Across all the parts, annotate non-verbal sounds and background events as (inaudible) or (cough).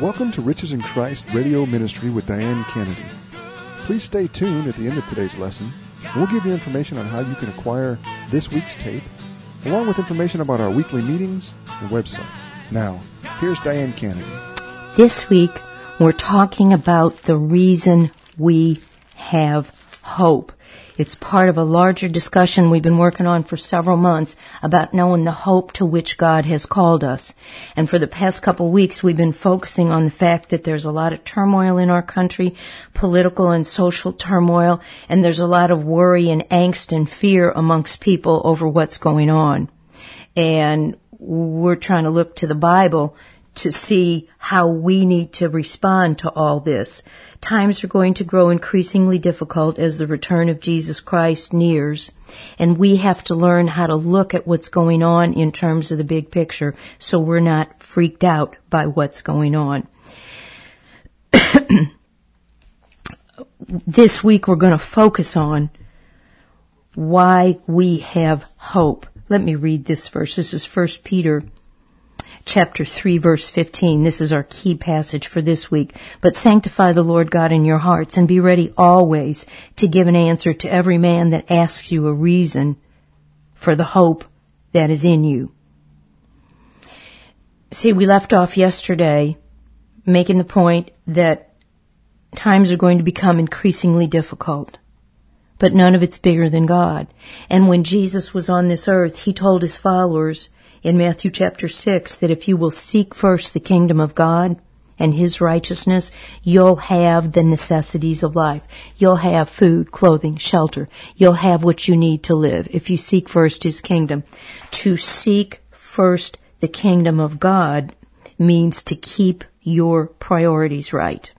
Welcome to Riches in Christ Radio Ministry with Diane Kennedy. Please stay tuned at the end of today's lesson. We'll give you information on how you can acquire this week's tape, along with information about our weekly meetings and website. Now, here's Diane Kennedy. This week, we're talking about the reason we have hope. It's part of a larger discussion we've been working on for several months about knowing the hope to which God has called us. And for the past couple weeks, we've been focusing on the fact that there's a lot of turmoil in our country, political and social turmoil, and there's a lot of worry and angst and fear amongst people over what's going on. And we're trying to look to the Bible to see how we need to respond to all this. Times are going to grow increasingly difficult as the return of Jesus Christ nears, and we have to learn how to look at what's going on in terms of the big picture so we're not freaked out by what's going on. (clears throat) this week we're going to focus on why we have hope. Let me read this verse. This is 1 Peter chapter 3 verse 15. This is our key passage for this week. But sanctify the Lord God in your hearts and be ready always to give an answer to every man that asks you a reason for the hope that is in you. See, we left off yesterday making the point that times are going to become increasingly difficult. But none of it's bigger than God. And when Jesus was on this earth, he told his followers in Matthew chapter 6 that if you will seek first the kingdom of God and His righteousness, you'll have the necessities of life. You'll have food, clothing, shelter. You'll have what you need to live if you seek first His kingdom. To seek first the kingdom of God means to keep your priorities right.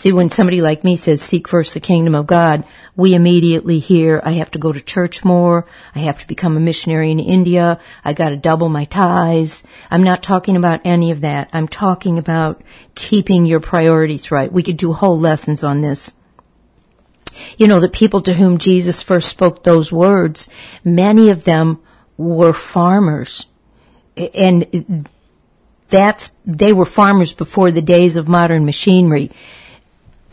See, when somebody like me says, seek first the kingdom of God, we immediately hear, I have to go to church more, I have to become a missionary in India, I gotta double my tithes. I'm not talking about any of that. I'm talking about keeping your priorities right. We could do whole lessons on this. You know, the people to whom Jesus first spoke those words, many of them were farmers. And that's, they were farmers before the days of modern machinery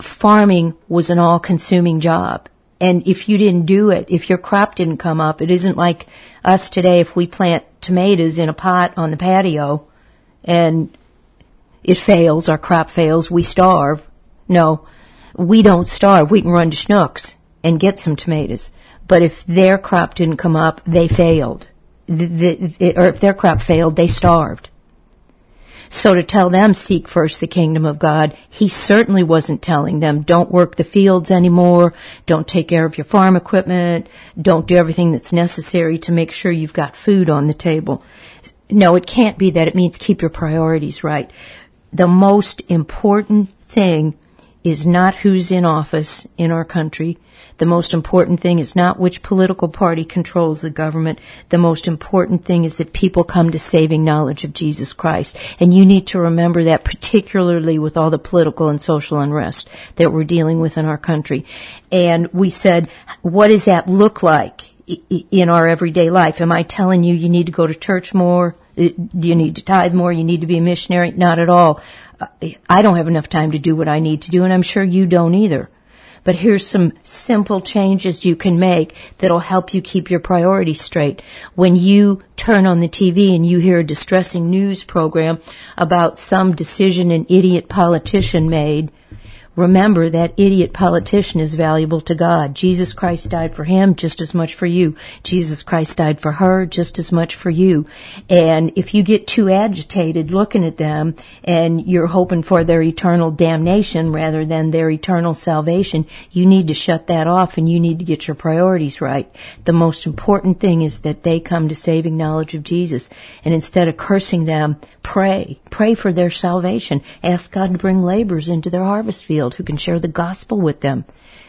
farming was an all consuming job. And if you didn't do it, if your crop didn't come up, it isn't like us today if we plant tomatoes in a pot on the patio and it fails, our crop fails, we starve. No, we don't starve. We can run to Schnucks and get some tomatoes. But if their crop didn't come up, they failed. The, the, or if their crop failed, they starved. So to tell them, seek first the kingdom of God, he certainly wasn't telling them, don't work the fields anymore, don't take care of your farm equipment, don't do everything that's necessary to make sure you've got food on the table. No, it can't be that. It means keep your priorities right. The most important thing is not who's in office in our country. The most important thing is not which political party controls the government. The most important thing is that people come to saving knowledge of Jesus Christ. And you need to remember that particularly with all the political and social unrest that we're dealing with in our country. And we said, what does that look like in our everyday life? Am I telling you you need to go to church more? Uh, do you need to tithe more? You need to be a missionary? Not at all. Uh, I don't have enough time to do what I need to do, and I'm sure you don't either. But here's some simple changes you can make that'll help you keep your priorities straight. When you turn on the TV and you hear a distressing news program about some decision an idiot politician made, Remember that idiot politician is valuable to God. Jesus Christ died for him just as much for you. Jesus Christ died for her just as much for you. And if you get too agitated looking at them and you're hoping for their eternal damnation rather than their eternal salvation, you need to shut that off and you need to get your priorities right. The most important thing is that they come to saving knowledge of Jesus. And instead of cursing them, pray. Pray for their salvation. Ask God to bring laborers into their harvest field who can share the gospel with them.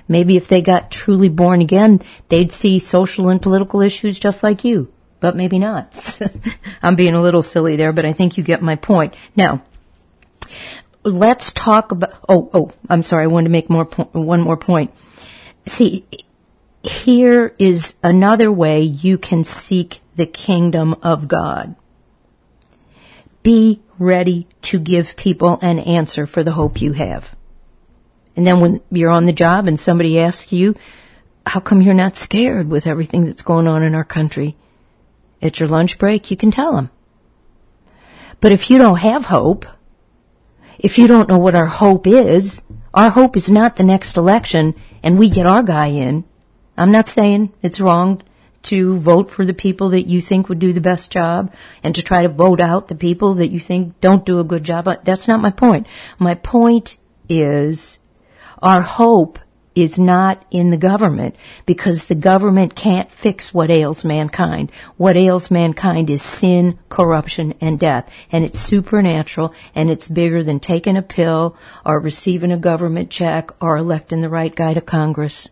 Maybe if they got truly born again, they'd see social and political issues just like you. But maybe not. (laughs) I'm being a little silly there, but I think you get my point. Now, let's talk about, oh, oh, I'm sorry, I wanted to make more po- one more point. See, here is another way you can seek the kingdom of God be ready to give people an answer for the hope you have. And then when you're on the job and somebody asks you, how come you're not scared with everything that's going on in our country? At your lunch break, you can tell them. But if you don't have hope, if you don't know what our hope is, our hope is not the next election and we get our guy in. I'm not saying it's wrong to vote for the people that you think would do the best job and to try to vote out the people that you think don't do a good job. That's not my point. My point is our hope is not in the government because the government can't fix what ails mankind. What ails mankind is sin, corruption, and death. And it's supernatural and it's bigger than taking a pill or receiving a government check or electing the right guy to Congress.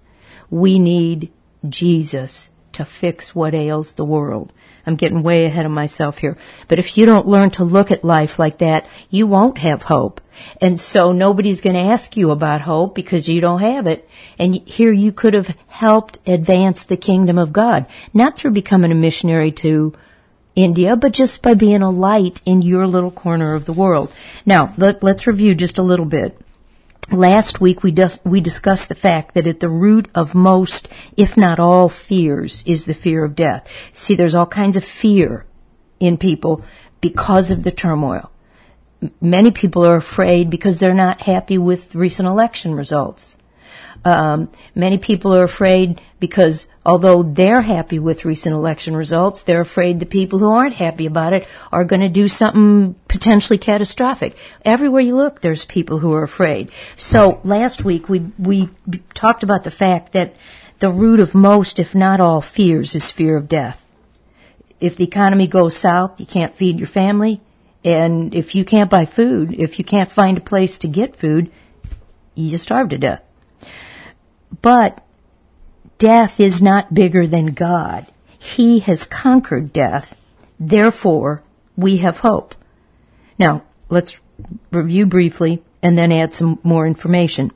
We need Jesus to fix what ails the world. I'm getting way ahead of myself here. But if you don't learn to look at life like that, you won't have hope. And so nobody's going to ask you about hope because you don't have it. And here you could have helped advance the kingdom of God, not through becoming a missionary to India, but just by being a light in your little corner of the world. Now, let, us review just a little bit. Last week we, dis- we discussed the fact that at the root of most, if not all fears is the fear of death. See, there's all kinds of fear in people because of the turmoil. Many people are afraid because they're not happy with recent election results. Um, many people are afraid because although they're happy with recent election results, they're afraid the people who aren't happy about it are going to do something potentially catastrophic. Everywhere you look, there's people who are afraid. So last week we we talked about the fact that the root of most, if not all, fears is fear of death. If the economy goes south, you can't feed your family, and if you can't buy food, if you can't find a place to get food, you starve to death. But death is not bigger than God. He has conquered death. Therefore, we have hope. Now, let's review briefly and then add some more information.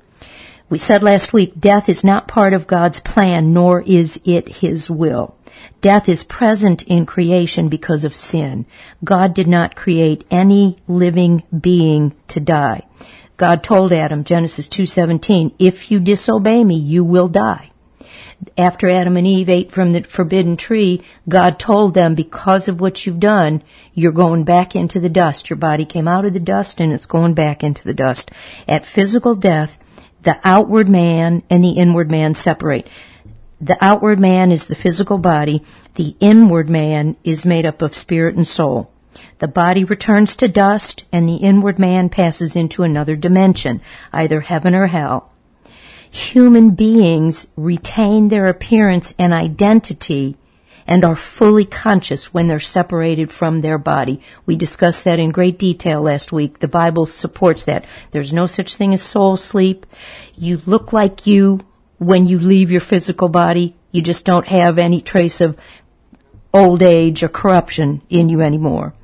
We said last week, death is not part of God's plan, nor is it His will. Death is present in creation because of sin. God did not create any living being to die. God told Adam, Genesis 2:17, "If you disobey me, you will die." After Adam and Eve ate from the forbidden tree, God told them, because of what you've done, you're going back into the dust. Your body came out of the dust and it's going back into the dust. At physical death, the outward man and the inward man separate. The outward man is the physical body. The inward man is made up of spirit and soul. The body returns to dust and the inward man passes into another dimension, either heaven or hell. Human beings retain their appearance and identity and are fully conscious when they're separated from their body. We discussed that in great detail last week. The Bible supports that. There's no such thing as soul sleep. You look like you when you leave your physical body. You just don't have any trace of old age or corruption in you anymore.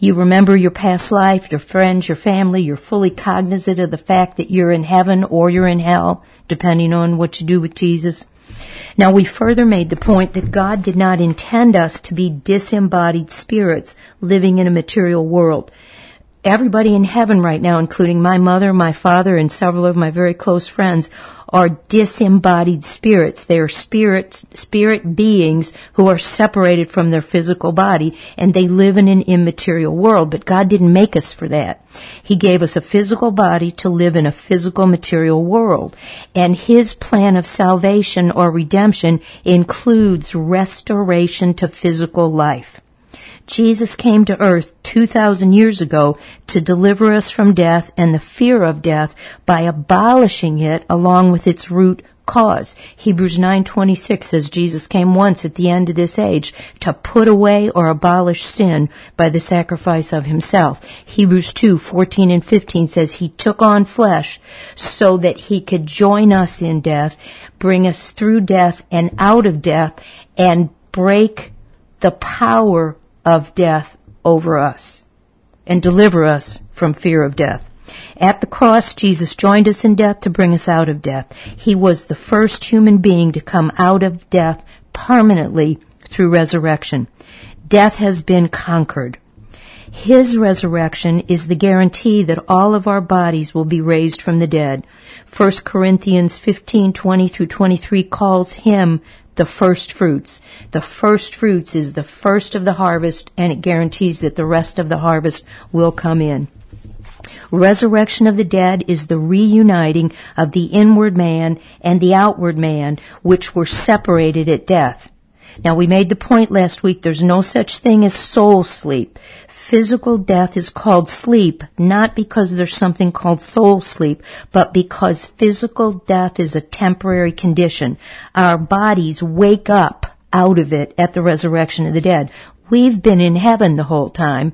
You remember your past life, your friends, your family. You're fully cognizant of the fact that you're in heaven or you're in hell, depending on what you do with Jesus. Now we further made the point that God did not intend us to be disembodied spirits living in a material world everybody in heaven right now, including my mother, my father, and several of my very close friends, are disembodied spirits. They are spirits, spirit beings who are separated from their physical body and they live in an immaterial world. But God didn't make us for that. He gave us a physical body to live in a physical material world. And His plan of salvation or redemption includes restoration to physical life. Jesus came to earth 2,000 years ago to deliver us from death and the fear of death by abolishing it along with its root cause. Hebrews 9:26 says Jesus came once at the end of this age to put away or abolish sin by the sacrifice of himself. Hebrews 2:14 and 15 says he took on flesh so that he could join us in death, bring us through death and out of death and break the power of death over us and deliver us from fear of death. At the cross, Jesus joined us in death to bring us out of death. He was the first human being to come out of death permanently through resurrection. Death has been conquered. His resurrection is the guarantee that all of our bodies will be raised from the dead. 1 Corinthians 15:20 through 23 calls him the first fruits. The first fruits is the first of the harvest and it guarantees that the rest of the harvest will come in. Resurrection of the dead is the reuniting of the inward man and the outward man, which were separated at death. Now we made the point last week there's no such thing as soul sleep. Physical death is called sleep, not because there's something called soul sleep, but because physical death is a temporary condition. Our bodies wake up out of it at the resurrection of the dead. We've been in heaven the whole time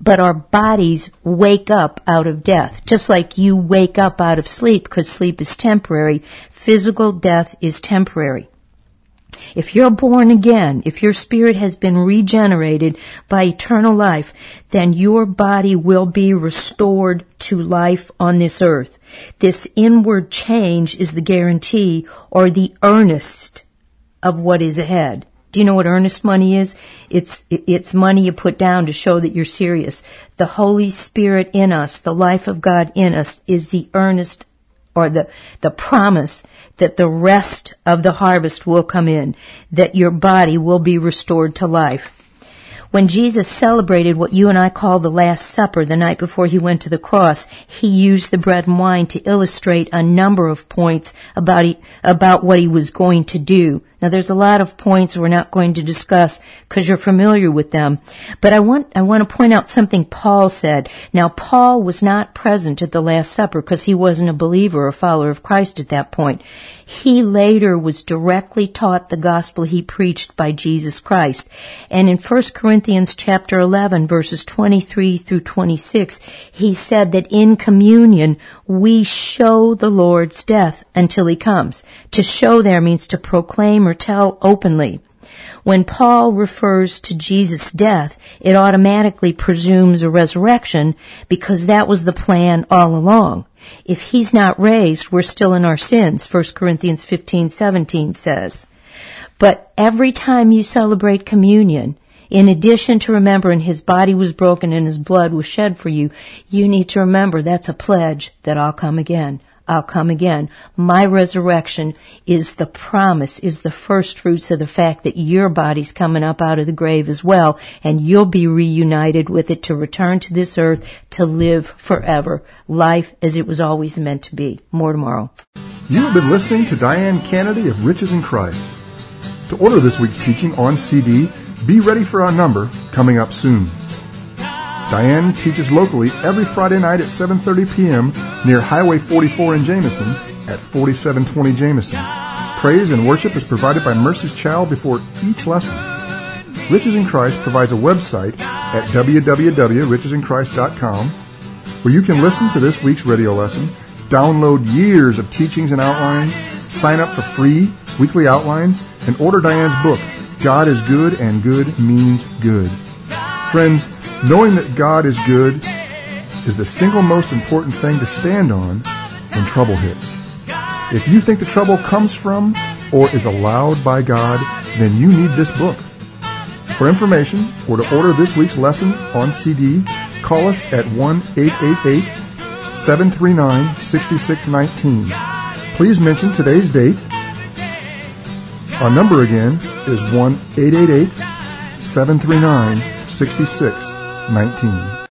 but our bodies wake up out of death. Just like you wake up out of sleep because sleep is temporary, physical death is temporary. If you're born again, if your spirit has been regenerated by eternal life, then your body will be restored to life on this earth. This inward change is the guarantee or the earnest of what is ahead. Do you know what earnest money is? It's, it's money you put down to show that you're serious. The Holy Spirit in us, the life of God in us is the earnest or the, the promise that the rest of the harvest will come in, that your body will be restored to life. When Jesus celebrated what you and I call the Last Supper the night before he went to the cross, he used the bread and wine to illustrate a number of points about, he, about what he was going to do. Now there's a lot of points we're not going to discuss because you're familiar with them. But I want, I want to point out something Paul said. Now Paul was not present at the Last Supper because he wasn't a believer or follower of Christ at that point. He later was directly taught the gospel he preached by Jesus Christ. And in 1 Corinthians chapter 11 verses 23 through 26, he said that in communion we show the Lord's death until he comes. To show there means to proclaim or tell openly. When Paul refers to Jesus' death, it automatically presumes a resurrection because that was the plan all along. If he's not raised, we're still in our sins, 1 Corinthians 15:17 says. But every time you celebrate communion, in addition to remembering his body was broken and his blood was shed for you, you need to remember that's a pledge that I'll come again. I'll come again. My resurrection is the promise, is the first fruits of the fact that your body's coming up out of the grave as well, and you'll be reunited with it to return to this earth to live forever. Life as it was always meant to be. More tomorrow. You have been listening to Diane Kennedy of Riches in Christ. To order this week's teaching on CD, be ready for our number coming up soon. Diane teaches locally every Friday night at 7:30 p.m. near Highway 44 in Jamieson at 4720 Jamieson. Praise and worship is provided by Mercy's Child before each lesson. Riches in Christ provides a website at www.richesinchrist.com where you can listen to this week's radio lesson, download years of teachings and outlines, sign up for free weekly outlines, and order Diane's book, God is Good and Good Means Good. Friends, Knowing that God is good is the single most important thing to stand on when trouble hits. If you think the trouble comes from or is allowed by God, then you need this book. For information or to order this week's lesson on CD, call us at 1-888-739-6619. Please mention today's date. Our number again is 1-888-739-6619. 19.